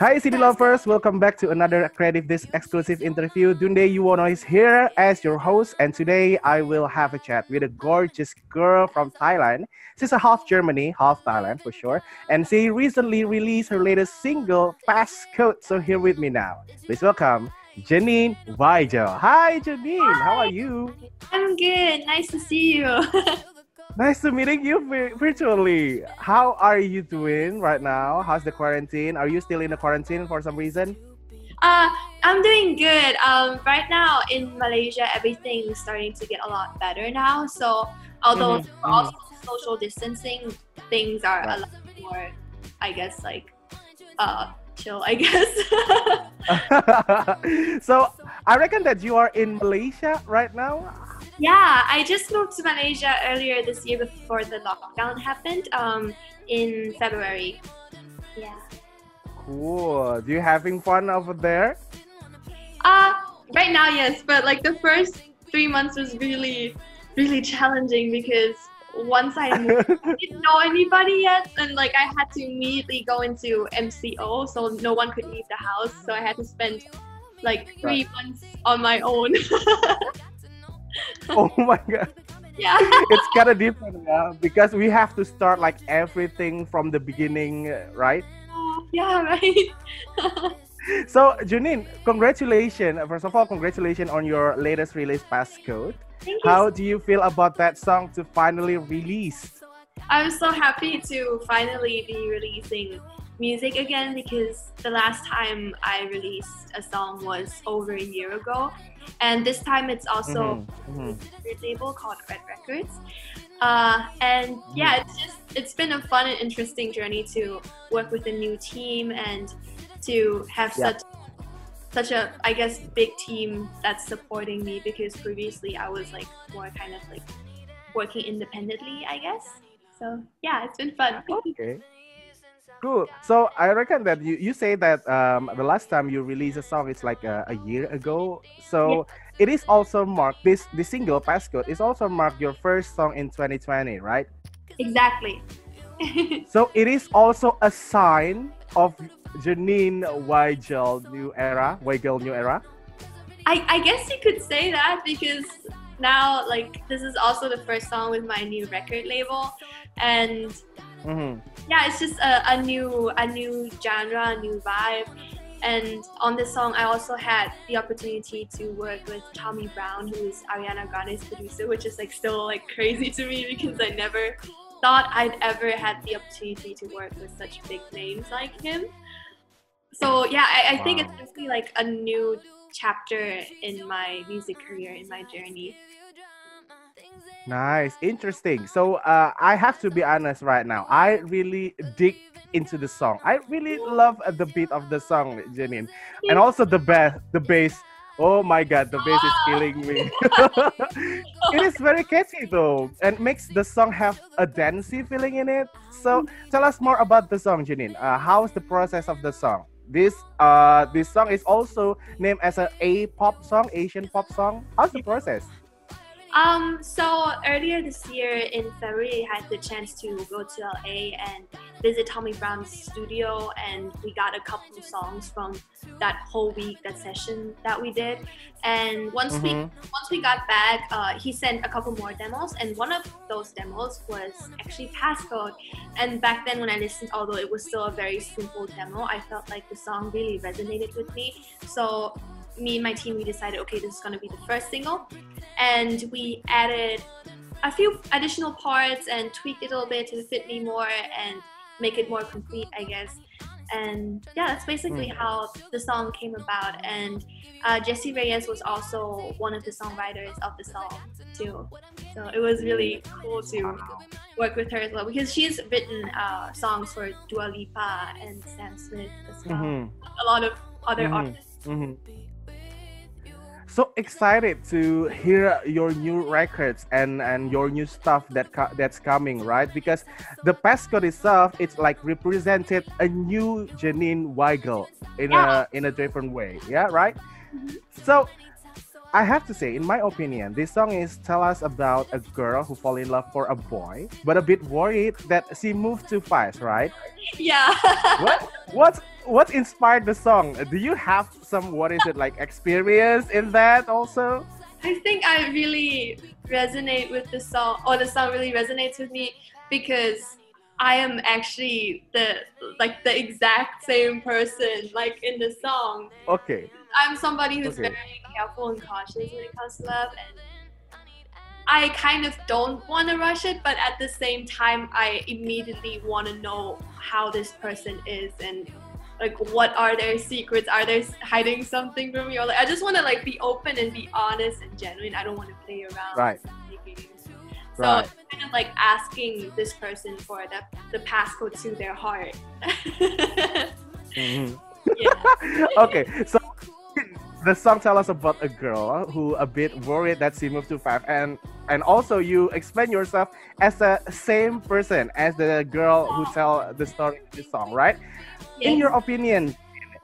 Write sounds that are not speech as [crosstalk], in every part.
Hi CD lovers, welcome back to another Creative Disc exclusive interview. Dunde Yuwono is here as your host, and today I will have a chat with a gorgeous girl from Thailand. She's a half Germany, half Thailand for sure, and she recently released her latest single, Passcode. So here with me now, please welcome Janine Weigel. Hi Janine, Hi. how are you? I'm good. Nice to see you. [laughs] Nice to meeting you virtually. How are you doing right now? How's the quarantine? Are you still in the quarantine for some reason? uh, I'm doing good. Um, right now in Malaysia, everything's starting to get a lot better now. So although Mhm, we're also social distancing, things are a lot more, I guess, like uh, chill. I guess. [laughs] [laughs] so I reckon that you are in Malaysia right now. Yeah, I just moved to Malaysia earlier this year before the lockdown happened. Um, in February. Yeah. Cool. Do you having fun over there? Uh, right now, yes, but like the first three months was really, really challenging because once I moved, I [laughs] didn't know anybody yet, and like I had to immediately go into MCO, so no one could leave the house. So I had to spend like three months on my own. [laughs] [laughs] oh my god, yeah. [laughs] it's kind of different yeah? because we have to start like everything from the beginning, right? Oh, yeah, right. [laughs] So Janine, congratulations. First of all, congratulations on your latest release, Passcode. Thank you. How do you feel about that song to finally release? I'm so happy to finally be releasing music again because the last time I released a song was over a year ago, and this time it's also Mhm, mhm. record label called Red Records. Uh, and yeah, it's just it's been a fun and interesting journey to work with a new team and to have Yeah. such such a I guess big team that's supporting me because previously I was like more kind of like working independently, I guess. So yeah, it's been fun. Okay. Cool. So I reckon that you, you say that um, the last time you released a song is like a, a year ago. So it is also marked this the single Passcode is also marked your first song in 2020, right? exactly. [laughs] So it is also a sign of Janine Weigel new era, Weigel new era. I, I guess you could say that because now like this is also the first song with my new record label and Mhm. yeah it's just a, a new a new genre a new vibe and on this song i also had the opportunity to work with tommy brown who is ariana grande's producer which is like still like crazy to me because i never thought i'd ever had the opportunity to work with such big names like him so yeah i, I think it's Wow. basically like a new chapter in my music career in my journey Nice, interesting. So uh, I have to be honest right now. I really dig into the song. I really love uh, the beat of the song, Janine, and also the bass. The bass. Oh my God, the bass is killing me. [laughs] [laughs] it is very catchy though, and makes the song have a dancey feeling in it. So tell us more about the song, Janine. Uh, how's the process of the song? This uh this song is also named as a A pop song, Asian pop song. How's the process? Um, so earlier this year in February, I had the chance to go to LA and visit Tommy Brown's studio, and we got a couple of songs from that whole week, that session that we did. And once we Mhm. once we got back, uh, he sent a couple more demos, and one of those demos was actually Passcode. And back then, when I listened, although it was still a very simple demo, I felt like the song really resonated with me. So me and my team, we decided, okay, this is gonna be the first single, and we added a few additional parts and tweaked it a little bit to fit me more and make it more complete, I guess. And yeah, that's basically how the song came about. And uh, Jessie Reyez was also one of the songwriters of the song too. So it was really cool to work with her as well because she's written uh, songs for Dua Lipa and Sam Smith as well. Mhm. A lot of other Mhm. artists. Mhm. So excited to hear your new records and and your new stuff that that's coming, right? Because the passcode itself, it's like represented a new Janine Weigel in Yeah. a in a different way, yeah, right? Mm-hmm. So I have to say, in my opinion, this song is tell us about a girl who fall in love for a boy, but a bit worried that she moved too fast, right? Yeah. [laughs] What what what inspired the song? Do you have some what is it like experience in that also? I think I really resonate with the song, or the song really resonates with me because I am actually the like the exact same person like in the song. Okay. I'm somebody who's Okay. very careful and cautious when it comes to love, and I kind of don't want to rush it, but at the same time, I immediately want to know how this person is and like what are their secrets? Are they hiding something from me? Or like I just want to like be open and be honest and genuine. I don't want to play around. Right. So Right. it's kind of like asking this person for the, the passcode to their heart. [laughs] Mhm. [laughs] okay, so the song tell us about a girl who a bit worried that she moved too fast, and and also you explain yourself as the same person as the girl who tell the story in this song, right? In your opinion,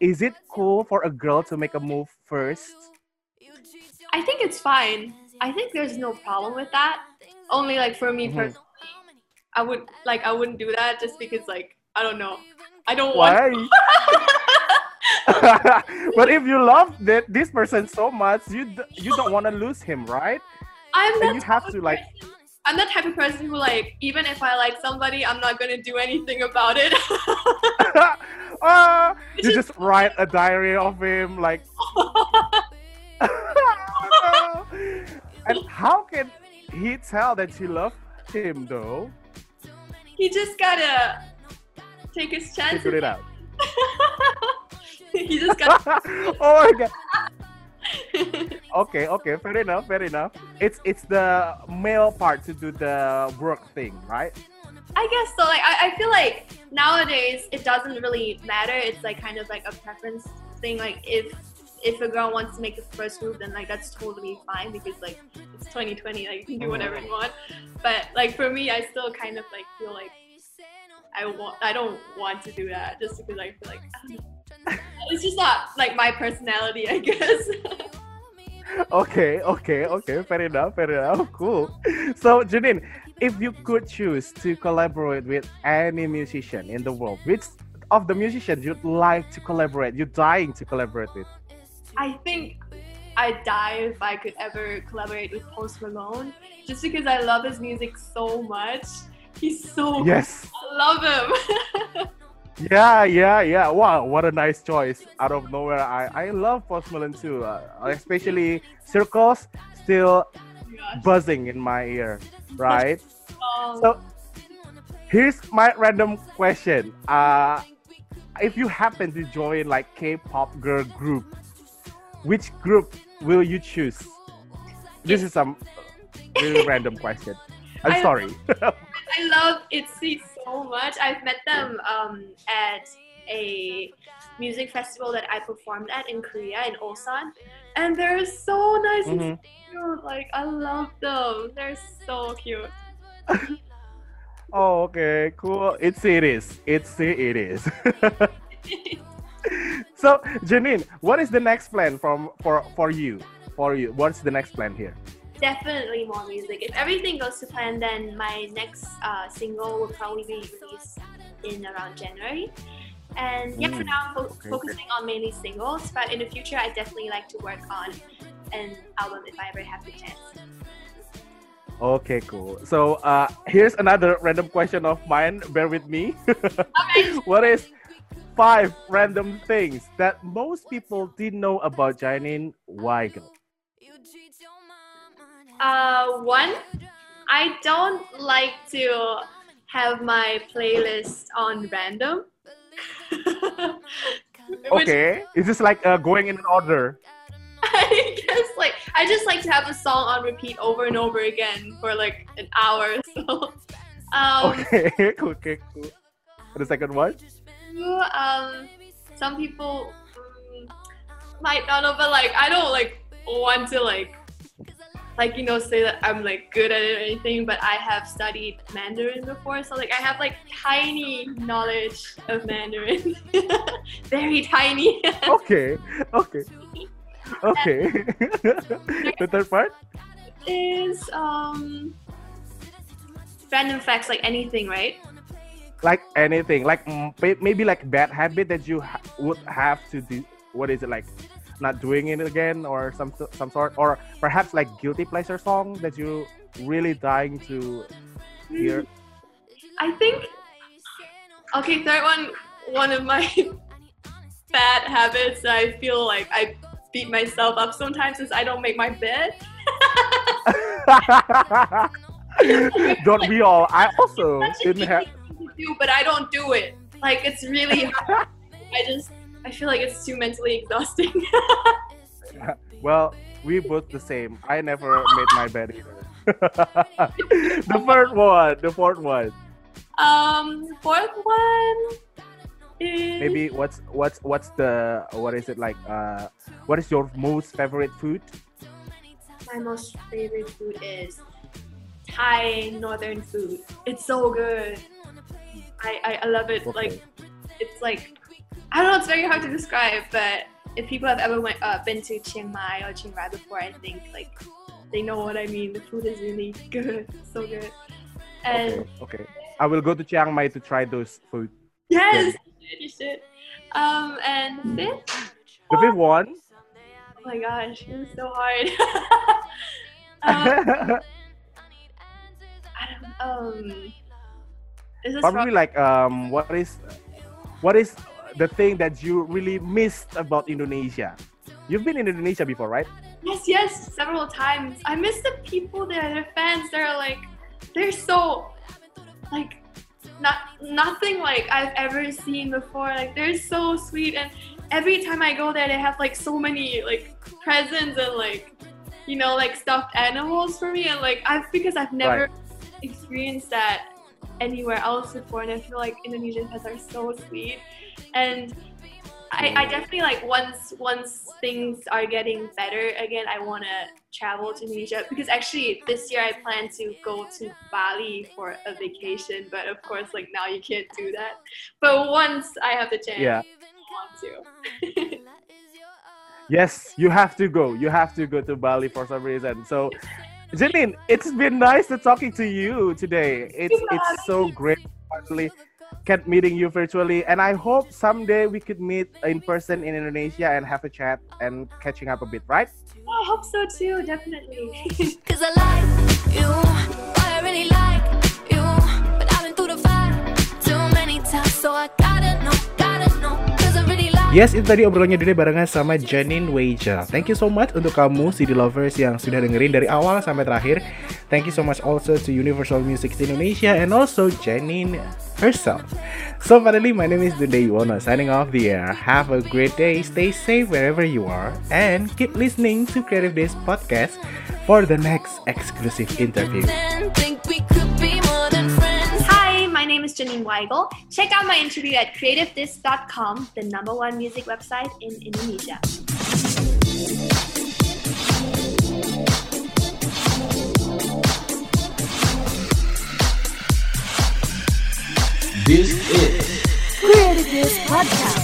is it cool for a girl to make a move first? I think it's fine. I think there's no problem with that. Only like for me Mhm. personally, I would like I wouldn't do that just because like I don't know. I don't want. Why? [laughs] [laughs] but if you love that this person so much, you d- you don't want to lose him, right? I'm And you have of to, like- person- I'm the type of person who like even if I like somebody, I'm not gonna do anything about it. It's [laughs] you just- just write a diary of him, like. and how can he tell that she loved him though? he just gotta take his chance. Figure it out. [laughs] he just gotta. [laughs] oh my god. [laughs] Okay, okay, fair enough, fair enough. It's it's the male part to do the work thing, right? I guess so. Like I, I feel like nowadays it doesn't really matter. It's like kind of like a preference thing. Like if if a girl wants to make the first move, then like that's totally fine because like it's 2020. Like you can do oh. whatever you want. But like for me, I still kind of like feel like I want I don't want to do that just because I feel like it's just not like my personality, I guess. [laughs] Okay, okay, okay, fair enough, fair enough. Cool. So Janine, if you could choose to collaborate with any musician in the world, which of the musicians you'd like to collaborate, you're dying to collaborate with? I think I'd die if I could ever collaborate with Post Malone, just because I love his music so much. He's so Yes. I love him. [laughs] Yeah, yeah, yeah. Wow, what a nice choice. Out of nowhere, I, I love Post Malone too. Uh, especially Circles, still Gosh. buzzing in my ear, [laughs] right? Um, So here's my random question. Uh, if you happen to join like K-pop girl group, which group will you choose? This is some really [laughs] random question. I'm I- sorry. [laughs] I love ITZY so much. I've met them um, at a music festival that I performed at in Korea in Ulsan, and they're so nice and Mhm. cute. Like I love them. They're so cute. [laughs] Oh, okay, cool. It's it is. It's it is. So, Janine, what is the next plan from for for you? For you, what's the next plan here? Definitely more music. If everything goes to plan, then my next uh, single will probably be released in around January. And yeah, for Mm, now, I'm fo- okay, focusing on mainly singles. But in the future, I definitely like to work on an album if I ever have the chance. Okay, cool. So, uh, here's another random question of mine. Bear with me. [laughs] Okay. what is five random things that most people didn't know about Janine Weigel? Uh, one, I don't like to have my playlist on random. [laughs] Okay, is this like uh, going in an order? [laughs] I guess like I just like to have a song on repeat over and over again for like an hour. So, [laughs] um, Okay, okay, cool. The second one? Um, some people mm, might not know, but like I don't like want to like like you know say that I'm like good at it or anything. But I have studied Mandarin before, so like I have like tiny knowledge of Mandarin, [laughs] very tiny. [laughs] Okay, okay. Okay. [laughs] the third part? Is um random facts like anything, right? Like anything, like mm, maybe like bad habit that you ha- would have to do. What is it like? Not doing it again, or some some sort, or perhaps like guilty pleasure song that you really dying to hear. I think okay, third one one of my [laughs] bad habits that I feel like I beat myself up sometimes is I don't make my bed. [laughs] [laughs] don't we all? I also didn't have. Easy thing to do, but I don't do it. Like it's really [laughs] hard. I just I feel like it's too mentally exhausting. [laughs] [laughs] Well, we both the same. I never made my bed either. the first one, the fourth one. um, fourth one is Maybe what's what's what's the what is it like? Uh, what is your most favorite food? my most favorite food is Thai northern food. It's so good. I, I, love it. Like it's like I don't know. It's very hard to describe, but if people have ever went uh, been to Chiang Mai or Chiang Rai before, I think like they know what I mean. The food is really good, [laughs] so good. And okay, okay. I will go to Chiang Mai to try those food. yes, you should, you should. Um, and fifth, The fifth one. oh my gosh, it's so hard. [laughs] um, [laughs] I don't um. Probably like um, what is what is the thing that you really missed about Indonesia? You've been in Indonesia before, right? Yes, yes, several times. I miss the people there, the fans. They're like, they're so, like, not nothing like I've ever seen before. Like, they're so sweet, and every time I go there, they have like so many like presents and like, you know, like stuffed animals for me, and like I've because I've never experienced that anywhere else before, and I feel like Indonesian fans are so sweet, and I, I definitely like once once things are getting better again, I want to travel to Indonesia because actually this year I plan to go to Bali for a vacation, but of course like now you can't do that. But once I have the chance, Yeah. I want to. Yes, you have to go. You have to go to Bali for some reason. So, Janine, it's been nice to talking to you today. It's it's so great finally kept meeting you virtually, and I hope someday we could meet in person in Indonesia and have a chat and catching up a bit, right? Oh, I hope so too, definitely. [laughs] Cause I like you, I really like Yes, itu tadi obrolannya Dede barengan sama Janine Weija. Thank you so much untuk kamu CD lovers yang sudah dengerin dari awal sampai terakhir. Thank you so much also to Universal Music Indonesia and also Janine herself. So finally, my name is Dunde Yuwono signing off the air. Have a great day, stay safe wherever you are, and keep listening to Creative Days podcast for the next exclusive interview. Name is Janine Weigel. Check out my interview at creativedisc.com, the number one music website in Indonesia. This is Creative News Podcast.